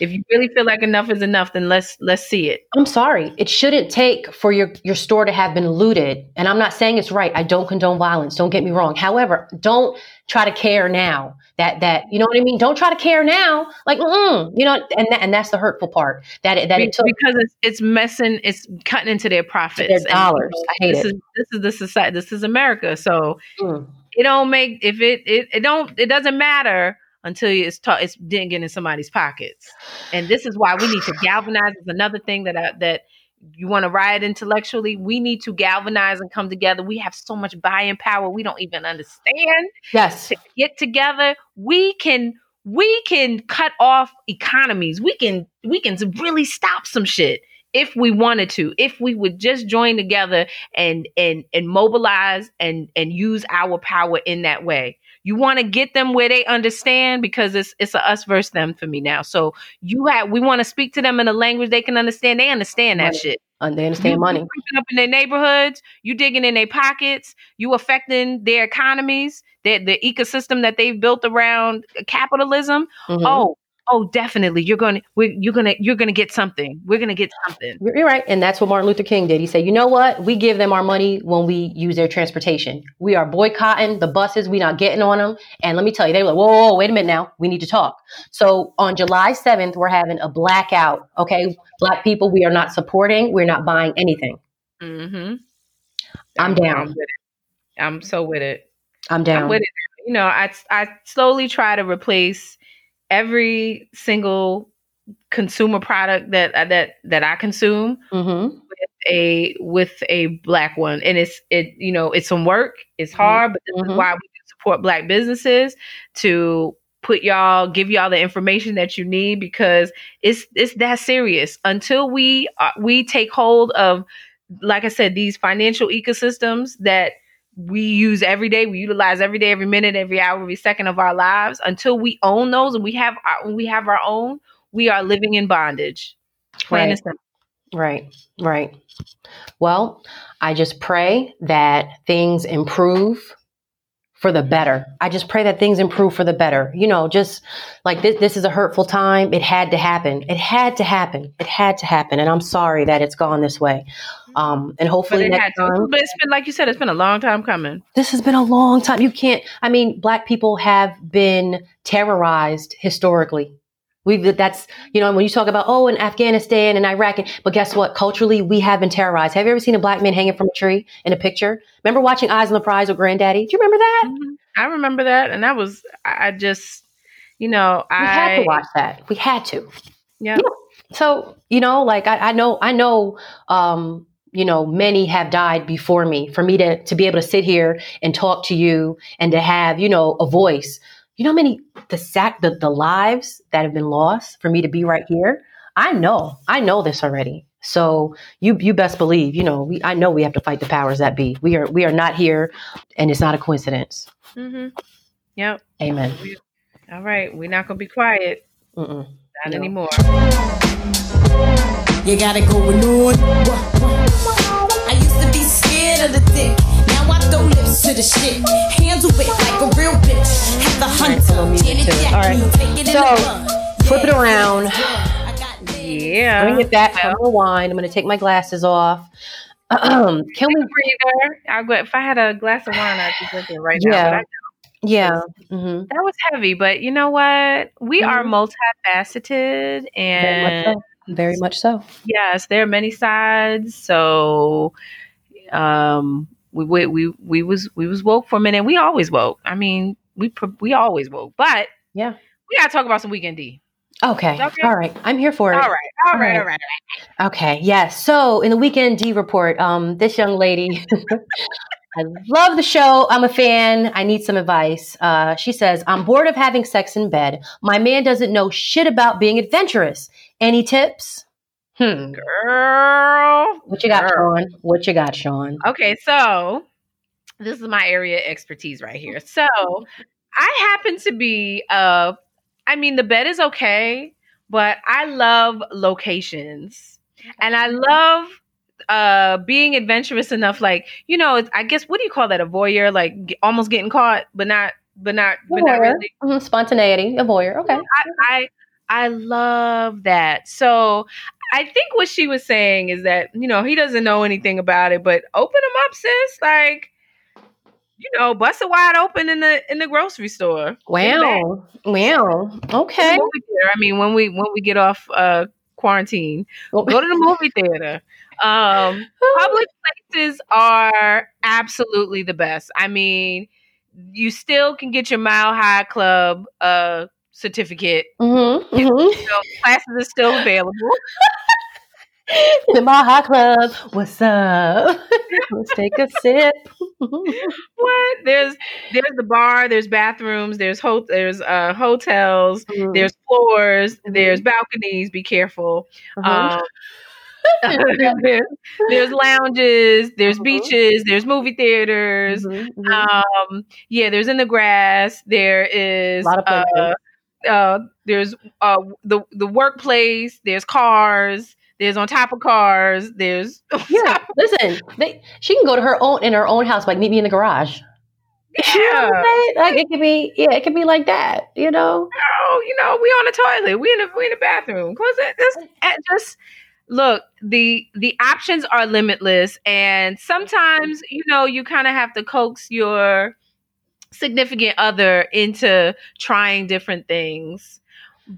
if you really feel like enough is enough, then let's let's see it. I'm sorry. It shouldn't take for your your store to have been looted. And I'm not saying it's right. I don't condone violence. Don't get me wrong. However, don't try to care now. That that you know what I mean. Don't try to care now. Like, mm, you know, and that, and that's the hurtful part. That it, that it took because it's it's messing. It's cutting into their profits. Their dollars. And, you know, I hate this it. Is, this is the society. This is America. So mm. it don't make if it, it it don't it doesn't matter until it's taught it's didn't get in somebody's pockets. And this is why we need to galvanize. Is another thing that I, that you want to riot intellectually. We need to galvanize and come together. We have so much buying power we don't even understand. Yes, to get together, we can we can cut off economies. We can we can really stop some shit if we wanted to if we would just join together and and and mobilize and and use our power in that way you want to get them where they understand because it's it's a us versus them for me now. So you have we want to speak to them in a language they can understand. They understand that money. shit. And they understand you, money. You up in their neighborhoods, you digging in their pockets, you affecting their economies, their the ecosystem that they've built around capitalism. Mm-hmm. Oh, oh definitely. You're going to you're going to you're going to get something. We're going to get something. You're right and that's what martin luther king did. He said you know what? We give them our money when we use their transportation. We are boycotting the buses. We not getting on them and let me tell you they were like whoa, whoa, whoa wait a minute now. We need to talk. So on july 7th we're having a blackout okay? Black people we are not supporting. We're not buying anything. Mm-hmm. i'm down. I'm, I'm so with it. I'm down. I'm with it. You know i i slowly try to replace every single consumer product that uh, that that I consume mm-hmm. with a with a black one, and it's it you know it's some work, it's mm-hmm. hard, but this mm-hmm. is why we support black businesses to put y'all give y'all the information that you need because it's it's that serious until we uh, we take hold of like I said these financial ecosystems that we use every day, we utilize every day, every minute, every hour, every second of our lives until we own those and we have our, when we have our own, we are living in bondage. Plain right. Right, right. Well, I just pray that things improve for the better. I just pray that things improve for the better. You know, just like this, this is a hurtful time. It had to happen. It had to happen. It had to happen. And I'm sorry that it's gone this way. Um, and hopefully but next time. But it's been, like you said, it's been a long time coming. This has been a long time. You can't, I mean, black people have been terrorized historically. We that's you know when you talk about oh in Afghanistan and Iraq, but guess what? Culturally, we have been terrorized. Have you ever seen a black man hanging from a tree in a picture? Remember watching Eyes on the Prize with Granddaddy? Do you remember that? Mm-hmm. I remember that, and that was I just you know I we had to watch that. We had to. Yeah. yeah. So you know, like I, I know, I know. um you know, many have died before me. For me to to be able to sit here and talk to you and to have, you know, a voice. You know how many the sack the, the lives that have been lost for me to be right here? I know. I know this already. So you you best believe, you know, we I know we have to fight the powers that be. We are we are not here and it's not a coincidence. Mm-hmm. Yep. Amen. All right. We're not gonna be quiet. Mm-mm. Not No. anymore. You got it going on. I used to be scared of the dick. Now I throw lips to the shit. Handle it like a real bitch. Have the hunter. music Janet to it. Jackson, All right. take it in So, the bun. flip it Yeah, around. I got Yeah. Bring it back. Well, I'm gonna wind. I'm gonna take my glasses off. Um, Can we? breather. I go, if I had a glass of wine, I'd be drinking right now. Yeah. But I, Yeah. hmm that was heavy. But you know what? We are Mhm. multifaceted, and so. Very much so. yes, there are many sides. So, um, we we we, we was we was woke for a minute. We always woke. I mean, we we always woke. But Yeah. we gotta talk about some weekend D. Okay. Okay. All right. I'm here for it. right, all All right, right. all right. Okay, yes. So in the weekend D report, um, this young lady, I love the show. I'm a fan. I need some advice. Uh, she says, I'm bored of having sex in bed. My man doesn't know shit about being adventurous. Any tips? Hmm. Girl, What you got, Girl. Sean? What you got, Sean? Okay, so this is my area of expertise right here. So I happen to be uh I mean the bed is okay, but I love locations. And I love uh being adventurous enough like, you know, I guess what do you call that? A voyeur like g- almost getting caught but not but not but not Voyeur. really. Mhm, Spontaneity, a voyeur. Okay. I, I I love that. So I think what she was saying is that you know he doesn't know anything about it, but open him up, sis. Like you know, bust it wide open in the in the grocery store. Wow. Wow. Okay. I mean, when we when we get off uh quarantine, go to the movie theater. Um, public places are absolutely the best. I mean, you still can get your Mile High Club uh certificate. Mm-hmm, mm-hmm. So classes are still available. In my hot Club. What's up? Let's take a sip. What? There's there's the bar, there's bathrooms, there's ho- there's uh hotels, Mhm. there's floors, there's balconies. Be careful. Mhm. Um, there's, there's lounges, there's Mhm. beaches, there's movie theaters. Mhm, mhm. Um, yeah, there's in the grass. There is A lot of places. uh, there's uh the the workplace. There's cars. There's on top of cars. There's yeah, listen, they, she can go to her own in her own house, like meet me in the garage. You know yeah. Like it could be, yeah, it could be like that. You know, oh, you know, we on the toilet. We in the we in the bathroom. Cause it, it's, it just look the the options are limitless, and sometimes you know you kind of have to coax your significant other into trying different things.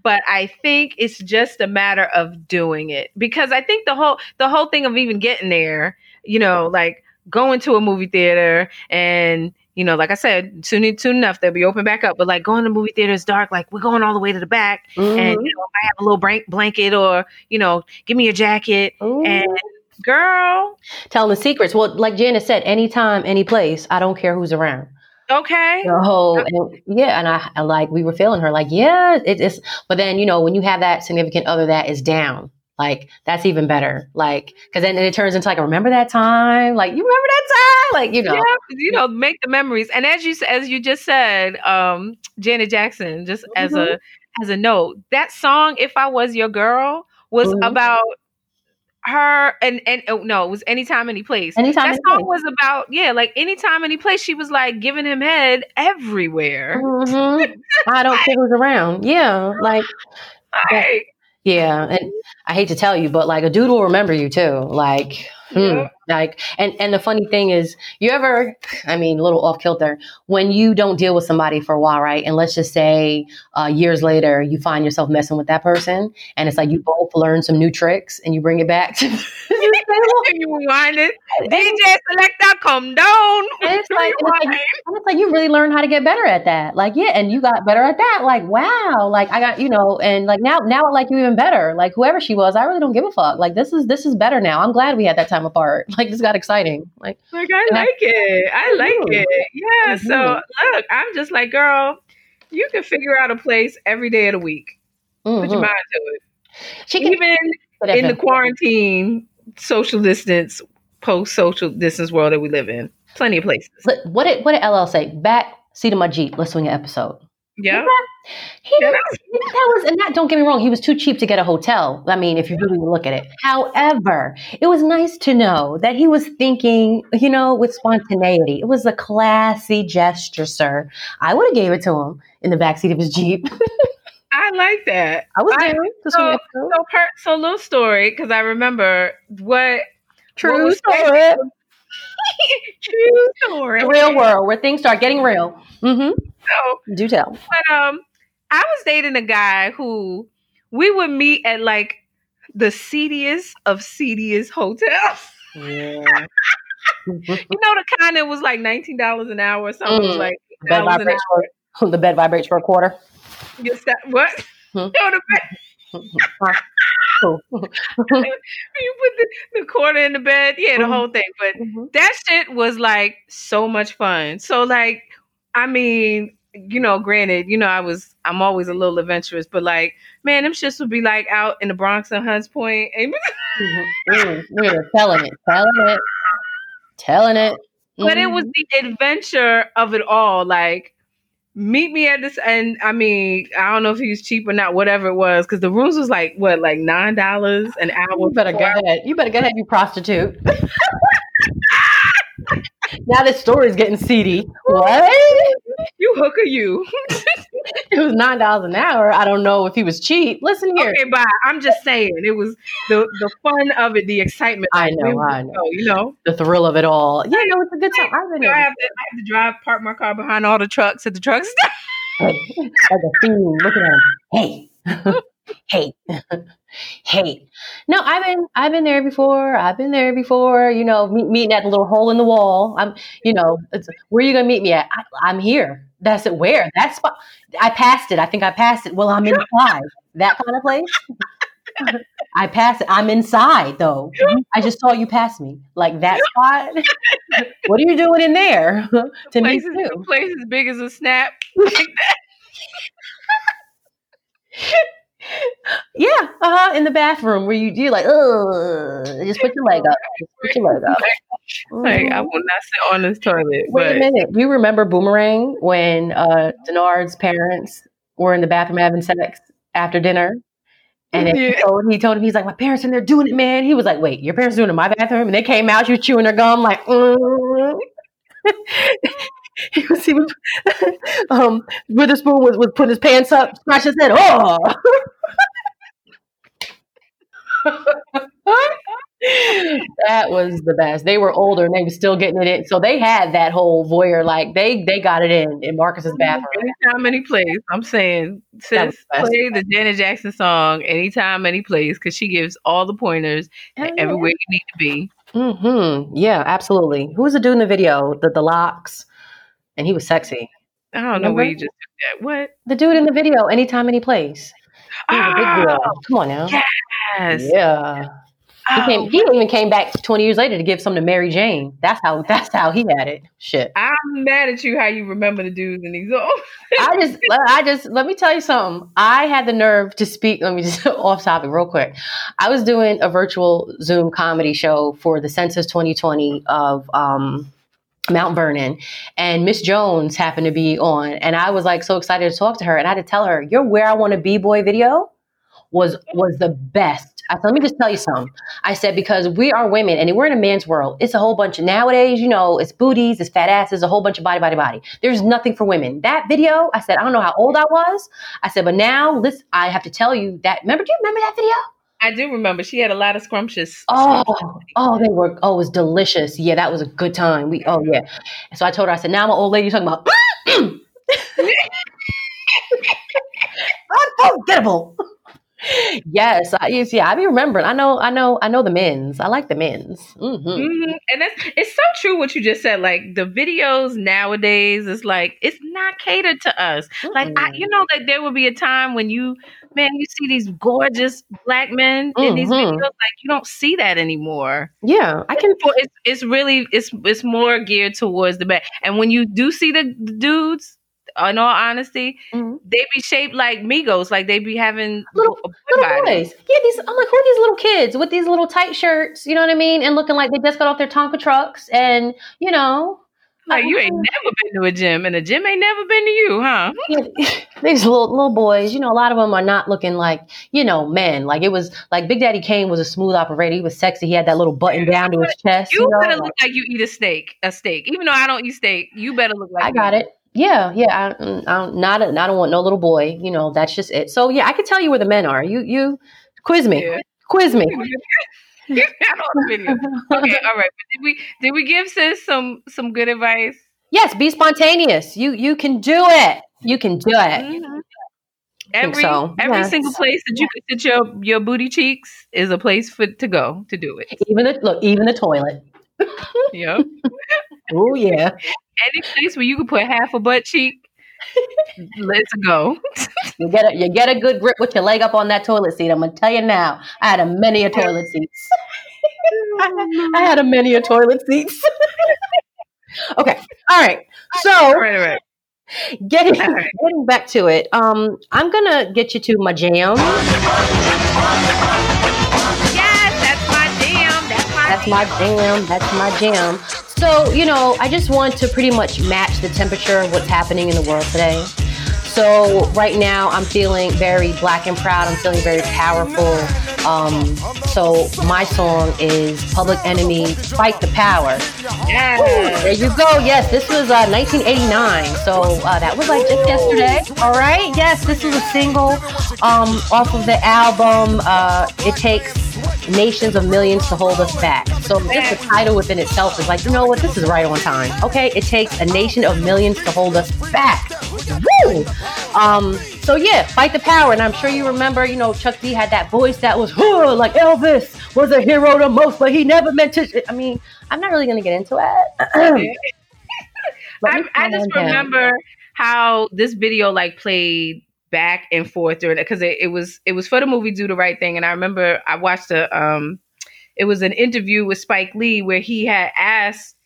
But I think it's just a matter of doing it because I think the whole the whole thing of even getting there, you know, like going to a movie theater and you know, like I said, soon soon enough they'll be open back up. But like going to movie theater is dark. Like we're going all the way to the back, and Mhm. you know, I have a little blank blanket or you know, give me a jacket. Ooh. And girl, telling the secrets. Well, like Janice said, anytime, any place. I don't care who's around. Okay, The whole, and, yeah, and I, I like we were feeling her, like yeah, it's. But then you know when you have that significant other that is down, like that's even better. Like because then it turns into like remember that time, like you remember that time, like you know. yeah, you know, make the memories. And as you as you just said, um, Janet Jackson, just as Mm-hmm. a as a note, that song "If I Was Your Girl" was Mhm. about her and and oh, no, it was anytime, any place. Anytime, that any song place. was about yeah, like anytime, any place. She was like giving him head everywhere. Mhm. I don't care who's around. Yeah, like Like, yeah, and I hate to tell you, but like a dude will remember you too. Like, hmm, Yeah. Like, and and the funny thing is, you ever, I mean, a little off kilter, when you don't deal with somebody for a while, right? And let's just say uh, years later, you find yourself messing with that person, and it's like you both learn some new tricks, and you bring it back to. you rewind it. DJ selector, come down. And it's like, and it's like, and it's like you really learned how to get better at that. Like, yeah, and you got better at that. Like, wow. Like I got, you know, and like now now I like you even better. Like whoever she was, I really don't give a fuck. Like this is this is better now. I'm glad we had that time apart. Like this got exciting. Like like I like it. I like Mhm. it. Yeah. So Mhm. look, I'm just like, girl, you can figure out a place every day of the week. Put your mhm. mind to it. she can Even in the quarantine, social distance, post social distance world that we live in. Plenty of places. What did what did LL say? Back seat of my Jeep. Let's swing an episode. Yeah. He Yeah, was and that don't get me wrong, he was too cheap to get a hotel. I mean, if you really look at it. However, it was nice to know that he was thinking, you know, with spontaneity. It was a classy gesture, sir. I would have gave it to him in the backseat of his Jeep. I like that. I was there So, so, per, so little story because I remember what True what story. true story. The real world where things start getting real. Mm-hmm. So, Do tell. but um, I was dating a guy who we would meet at like the seediest of seediest hotels. Yeah. You know the kind that was like nineteen dollars an hour or something. Mm. like bed vibrates for the bed vibrates for a quarter. You sta- What? Hmm. No, the bed. You put the, the quarter in the bed. Yeah, the Mhm. whole thing. But Mhm. that shit was like so much fun. So like, I mean, you know, granted, you know, I was I'm always a little adventurous, but like, man, them shits would be like out in the Bronx and Hunts Point. And, Mhm. Mm, Look at her telling it, telling it, telling it. but it was Mhm. the adventure of it all. Like, meet me at this, and I mean, I don't know if he was cheap or not, whatever it was, because the rooms was like what, like nine dollars an hour. You better go ahead. You better go ahead, you prostitute. now this story's getting seedy. What? You hooker, you. It was nine dollars an hour. I don't know if he was cheap. Listen here. Okay, bye. I'm just saying, it was the the fun of it, the excitement. I know, I know. You know. The thrill of it all. Yeah, no, it's a good time. I've been I have, to, I have to drive, park my car behind all the trucks at the truck stop. Like a fiend looking at him. Hey, hey, hey. No, I've been I've been there before. I've been there before. You know, meet, meeting at the little hole in the wall. I'm, you know, it's, where are you gonna meet me at? I, I'm here. That's it. Where? That spot. I passed it. I think I passed it. Well, I'm inside. That kind of place. I passed it. I'm inside though. I just saw you pass me. Like that spot. what are you doing in there? to me Place is, too. place as big as a snap. Like. Yeah, uh huh. In the bathroom where you do like, ugh, just put your leg up. Just put your leg up. Like, I will not sit on this toilet. Wait a minute. Do you remember Boomerang when uh Denard's parents were in the bathroom having sex after dinner? And then he, told, he told him, he's like, my parents in there doing it, man. He was like, wait, your parents doing it in my bathroom? And they came out, she was chewing her gum, like, mm. he was, he was um, Witherspoon was, was putting his pants up, scratching his head, oh. that was the best. They were older and they were still getting it in. So they had that whole voyeur, like they they got it in in Marcus's bathroom. anytime any place, I'm saying, sis, the play the Janet Jackson song anytime any place because she gives all the pointers everywhere you need to be. Mm-hmm. Yeah, absolutely. Who was the dude in the video? The the locks, and he was sexy. I don't know where you just took that. What? The dude in the video, anytime, any place. He was a big deal. Oh, Come on now. yes. Yeah. He Oh, came. He even came back 20 years later to give some to Mary Jane. That's how. That's how he had it. Shit. I'm mad at you how you remember the dudes in these. I just, I just, let me tell you something. I had the nerve to speak. Let me just off topic real quick. I was doing a virtual Zoom comedy show for the Census 2020 of um, Mount Vernon, and Miss Jones happened to be on, and I was like so excited to talk to her, and I had to tell her, "Your Where I Want to Be Boy video was was the best." I said, "Let me just tell you something." I said because we are women, and we're in a man's world. It's a whole bunch of nowadays, you know, it's booties, it's fat asses, a whole bunch of body, body, body. There's nothing for women. That video, I said, I don't know how old I was. I said, but now, listen, I have to tell you that. Remember, do you remember that video? I do remember she had a lot of scrumptious. Oh, oh, they were. Oh, it was delicious. Yeah, that was a good time. We. Oh, yeah. So I told her. I said, "Now I'm an old lady You talking about." Unforgettable. Yes, I, yes, yeah. I be remembering. I know, I know, I know the men's. I like the men's. Mm-hmm. Mhm. And that's it's so true what you just said. Like the videos nowadays, it's like it's not catered to us. Like I, you know, like there will be a time when you, man, you see these gorgeous black men in these Mhm. videos. Like you don't see that anymore. Yeah, I can. It's it's really it's it's more geared towards the back. And when you do see the, the dudes, in all honesty, Mhm. they be shaped like Migos. Like they be having Little- Little body. boys. Yeah, these. I'm like, who are these little kids with these little tight shirts? You know what I mean? And looking like they just got off their Tonka trucks, and you know, Like you ain't never been to a gym, and the gym ain't never been to you, huh? Yeah, these little little boys, you know, a lot of them are not looking like, you know, men. Like it was like Big Daddy Kane was a smooth operator. He was sexy. He had that little button down to his chest. You You know, better look like you eat a steak, a steak. Even though I don't eat steak, you better look like I got me. it. Yeah, yeah. I, mm, I'm not. A, I don't want no little boy. You know, that's just it. So yeah, I can tell you where the men are. You you quiz me, Yeah. quiz me. I don't know the video. Okay, all right. But did we did we give sis some some good advice? Yes, be spontaneous. You you can do it. You can do it. Mhm. Every so. every Yes. single place that you can sit your your booty cheeks is a place for to go to do it. Even the look, even the toilet. Yeah. Oh yeah. Any place where you can put half a butt cheek, let's go. You get a you get a good grip with your leg up on that toilet seat. I'm gonna tell you now. I had a many a toilet seats. I had a many a toilet seats. okay. All right. So All right, all right. getting right. getting back to it. Um, I'm gonna get you to my jam. That's my jam. That's my jam. So, you know, I just want to pretty much match the temperature of what's happening in the world today. So, right now, I'm feeling very black and proud. I'm feeling very powerful. Um, so, my song is Public Enemy Fight the Power. Yes. There you go. Yes, this was uh, 1989. So, uh, that was like just yesterday. All right. Yes, this is a single um, off of the album uh, It Takes Nations of Millions to Hold Us Back. So, just the title within itself is like, you know what? This is right on time. Okay. It takes a nation of millions to hold us back. Woo! Um, so yeah, fight the power. And I'm sure you remember, you know, Chuck D had that voice that was like Elvis was a hero the most, but he never meant to. I mean, I'm not really gonna get into it. I, I just remember how this video like played back and forth during it because it, it was it was for the movie Do the Right Thing, and I remember I watched a um, it was an interview with Spike Lee where he had asked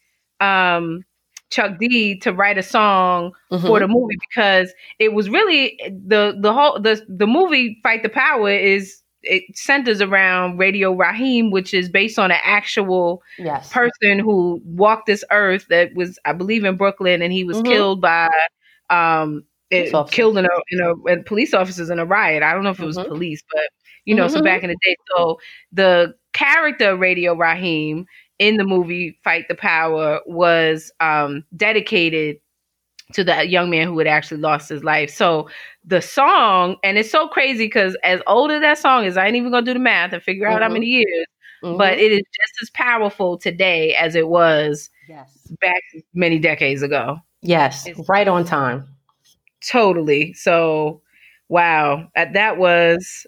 um Chuck D to write a song Mhm. for the movie because it was really the the whole the the movie Fight the Power is it centers around Radio Raheem, which is based on an actual yes. person who walked this earth that was, I believe, in Brooklyn, and he was Mhm. killed by, um, it, killed in a, in a in police officers in a riot. I don't know if it was Mhm. police, but you know, so Mhm. back in the day. So the character Radio Raheem in the movie Fight the Power was um, dedicated to the young man who had actually lost his life. So the song, and it's so crazy because as old as that song is, I ain't even gonna do the math and figure out how Mhm. many years but it is just as powerful today as it was yes, back many decades ago. yes, It's- right on time. Totally. So, wow, that was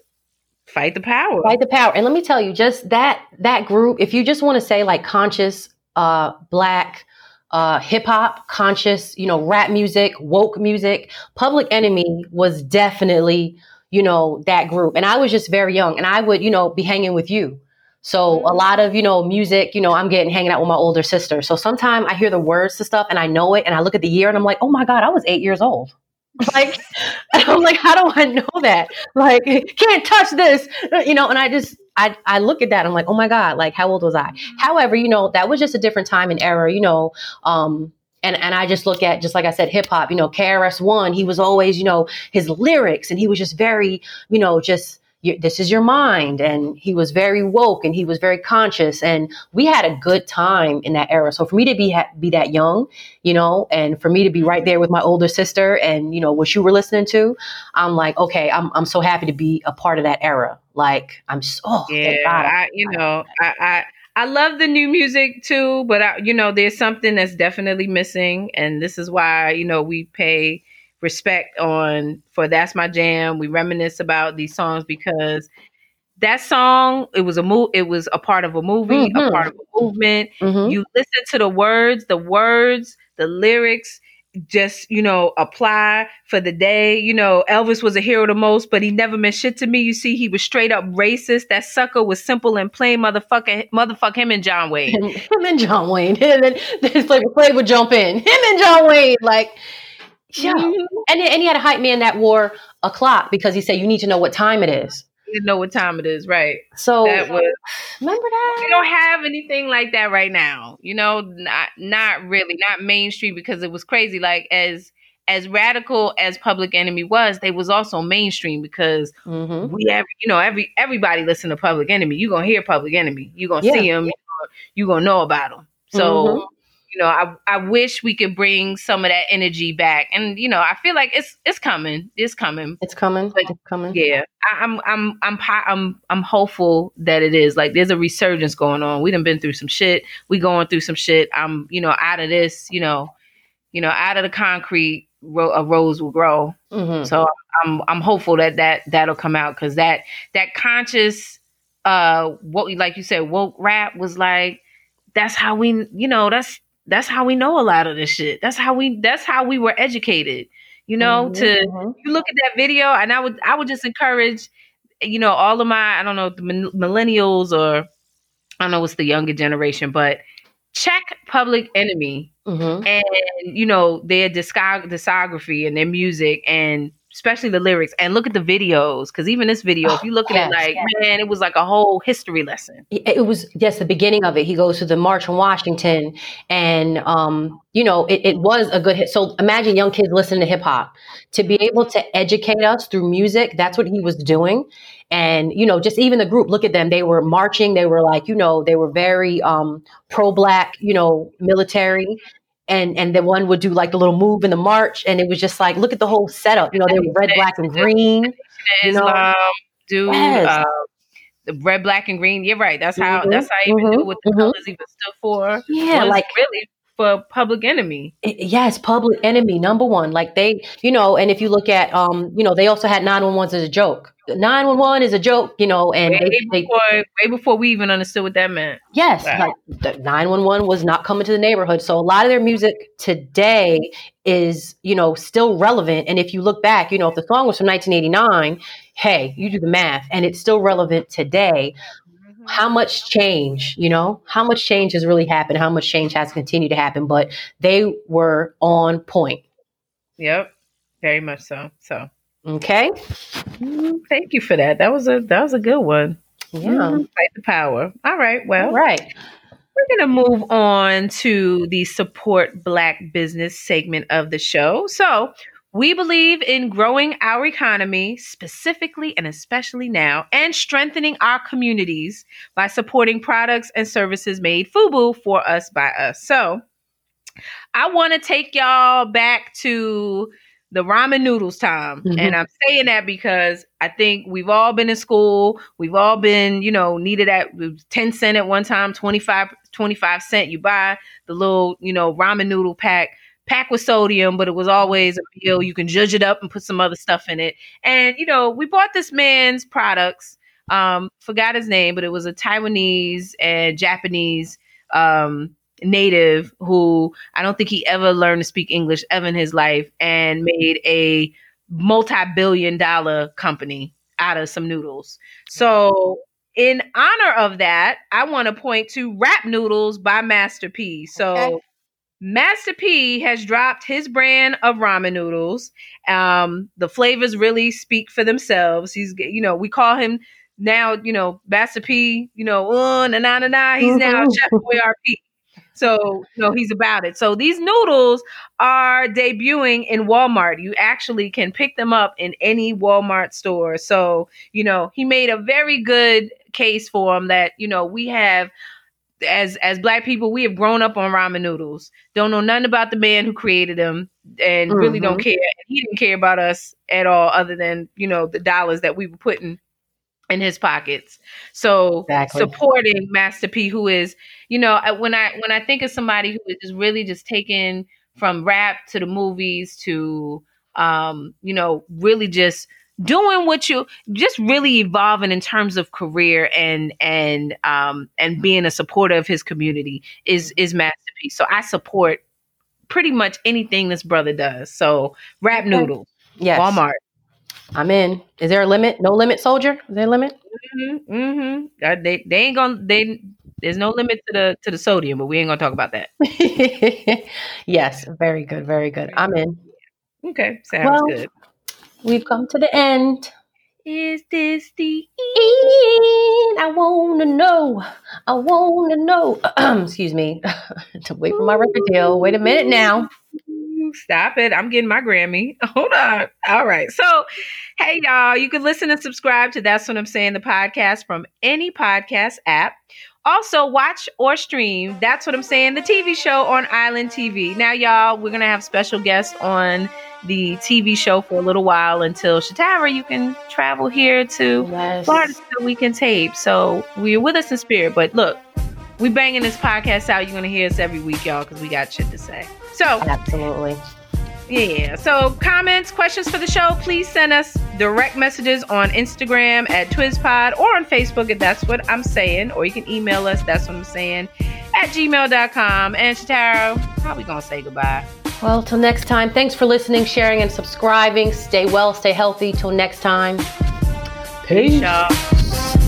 fight the power. Fight the power. And let me tell you, just that that group. If you just want to say like conscious, uh, black. Uh, hip hop, conscious, you know, rap music, woke music. Public Enemy was definitely, you know, that group. And I was just very young and I would, you know, be hanging with you. So a lot of, you know, music, you know, I'm getting hanging out with my older sister. So sometimes I hear the words to stuff and I know it and I look at the year and I'm like, oh my God, I was eight years old. Like, I'm like, how do I know that? Like, can't touch this, you know, and I just, I, I look at that. I'm like, oh my God, like, how old was I? However, you know, that was just a different time and era, you know, um, and, and I just look at, just like I said, hip hop, you know, KRS-One, he was always, you know, his lyrics and he was just very, you know, just, this is your mind. And he was very woke and he was very conscious. And we had a good time in that era. So for me to be, ha- be that young, you know, and for me to be right mm-hmm. there with my older sister and, you know, what you were listening to, I'm like, okay, I'm, I'm so happy to be a part of that era. Like I'm so oh, Yeah. I, you know, I, I I love the new music too, but I, you know, there's something that's definitely missing, and this is why you know we pay respect on for that's my jam. We reminisce about these songs because that song it was a move, it was a part of a movie, a Mhm. part of a movement. Mhm. You listen to the words, the words, the lyrics. Just you know, apply for the day. You know, Elvis was a hero the most, but he never meant shit to me. You see, he was straight up racist. That sucker was simple and plain, motherfucker. Motherfuck him and John Wayne. Him, him and John Wayne. And then then Flavor Flav would jump in. Him and John Wayne. Like, yeah. Mhm. And, and he had a hype man that wore a clock because he said, you need to know what time it is. You know what time it is, right? So, that was remember that? we don't have anything like that right now. You know, not not really, not mainstream because it was crazy. Like as as radical as Public Enemy was, they was also mainstream because Mhm. we every you know every everybody listen to Public Enemy. You gonna hear Public Enemy. You gonna Yeah. see them. You gonna know about them. So. Mhm. You know, I, I wish we could bring some of that energy back, and you know, I feel like it's it's coming, it's coming. It's coming. But- It's coming. Yeah, I, I'm I'm I'm I'm I'm hopeful that it is. Like there's a resurgence going on. We done been through some shit. We going through some shit. I'm you know out of this. You know, you know out of the concrete, ro- a rose will grow. Mhm. So I'm I'm hopeful that that that'll come out because that that conscious uh what we like you said woke rap was like that's how we you know that's that's how we know a lot of this shit. That's how we that's how we were educated. You know to Mhm. you look at that video and i would i would just encourage you know all of my i don't know the millennials or i don't know what's the younger generation but check public enemy Mhm. and you know their discog- discography and their music and especially the lyrics and look at the videos because even this video if you look at it like yes. man it was like a whole history lesson. It it was yes the beginning of it. He goes to the march on washington and um you know it, it was a good hit. So imagine young kids listening to hip-hop to be able to educate us through music that's what he was doing. And you know just even the group look at them. They were marching. They were like you know they were very um pro-black you know military and and the one would do like the little move in the march and it was just like look at the whole setup you know they were red black and green You know? islam dude Yes. uh, the red black and green you're right that's how Mhm, that's how I even mhm, knew what the mhm. colors even stood for yeah like really for public enemy yes public enemy number one like they you know and if you look at um you know they also had 911s as a joke 911 is a joke you know and way they, they before way before we even understood what that meant yes Wow. like the 911 was not coming to the neighborhood so a lot of their music today is you know still relevant and if you look back you know if the song was from 1989 hey you do the math and it's still relevant today mm-hmm. how much change, you know, how much change has really happened, how much change has continued to happen, but they were on point. Yep, very much so. So Okay. mm, thank you for that. That was a that was a good one. Yeah. Mm, Fight the power. All right. Well, All right. we're gonna move on to the support Black business segment of the show. So. We believe in growing our economy, specifically and especially now, and strengthening our communities by supporting products and services made FUBU for us by us. So, I want to take y'all back to the ramen noodles time. Mhm. And I'm saying that because I think we've all been in school. We've all been, you know, needed at 10 cent at one time, 25, 25 cent. You buy the little, you know, ramen noodle pack, packed with sodium, but it was always a meal. You can judge it up and put some other stuff in it. And, you know, we bought this man's products. Um, forgot his name, but it was a Taiwanese and Japanese um native who I don't think he ever learned to speak English ever in his life and made a multi-billion dollar company out of some noodles. So in honor of that, I want to point to Rap Noodles by Master P. So Okay. Master P has dropped his brand of ramen noodles. Um, the flavors really speak for themselves. He's, you know, we call him now, you know, Master P, you know, uh, na na na na. He's now. Chef Boy RP. So, know, he's about it. So these noodles are debuting in Walmart. You actually can pick them up in any Walmart store. So, you know, he made a very good case for him that, you know, we have as as black people, we have grown up on ramen noodles. Don't know nothing about the man who created them and really don't Mhm. care. He didn't care about us at all other than, you know, the dollars that we were putting in his pockets. So Exactly. supporting Master P, who is, you know, when I when I think of somebody who is really just taken from rap to the movies to, um, you know, really just doing what you just really evolving in terms of career and and um and being a supporter of his community is is Master P. So I support pretty much anything this brother does. So rap noodle, Yes. Walmart. I'm in. Is there a limit? No limit, soldier? Is there a limit? Mm-hmm. mm-hmm. Uh, they they ain't gonna they. There's no limit to the to the sodium, but we ain't gonna talk about that. yes. Very good. Very good. I'm in. Okay, sounds Well, good. We've come to the end. Is this the end? I want to know. I want to know. Excuse me. to wait for my record deal. Wait a minute now. Stop it. I'm getting my Grammy. Hold on. All right. So, hey, y'all, you can listen and subscribe to That's What I'm Saying, the podcast from any podcast app. Also, watch or stream That's What I'm Saying, the TV show on Island TV. Now, y'all, we're going to have special guests on the TV show for a little while until Shatara, you can travel here to Yes. Florida so we can tape. So we're with us in spirit. But look, we banging this podcast out. You're gonna hear us every week, y'all, because we got shit to say. So Absolutely. yeah. So comments, questions for the show, please send us direct messages on Instagram at TwizPod or on Facebook if that's what I'm saying. Or you can email us, that's what I'm saying, at gmail.com. And Shatara, how we gonna say goodbye? Well, till next time, thanks for listening, sharing, and subscribing. Stay well, stay healthy. Till next time. Peace, y'all.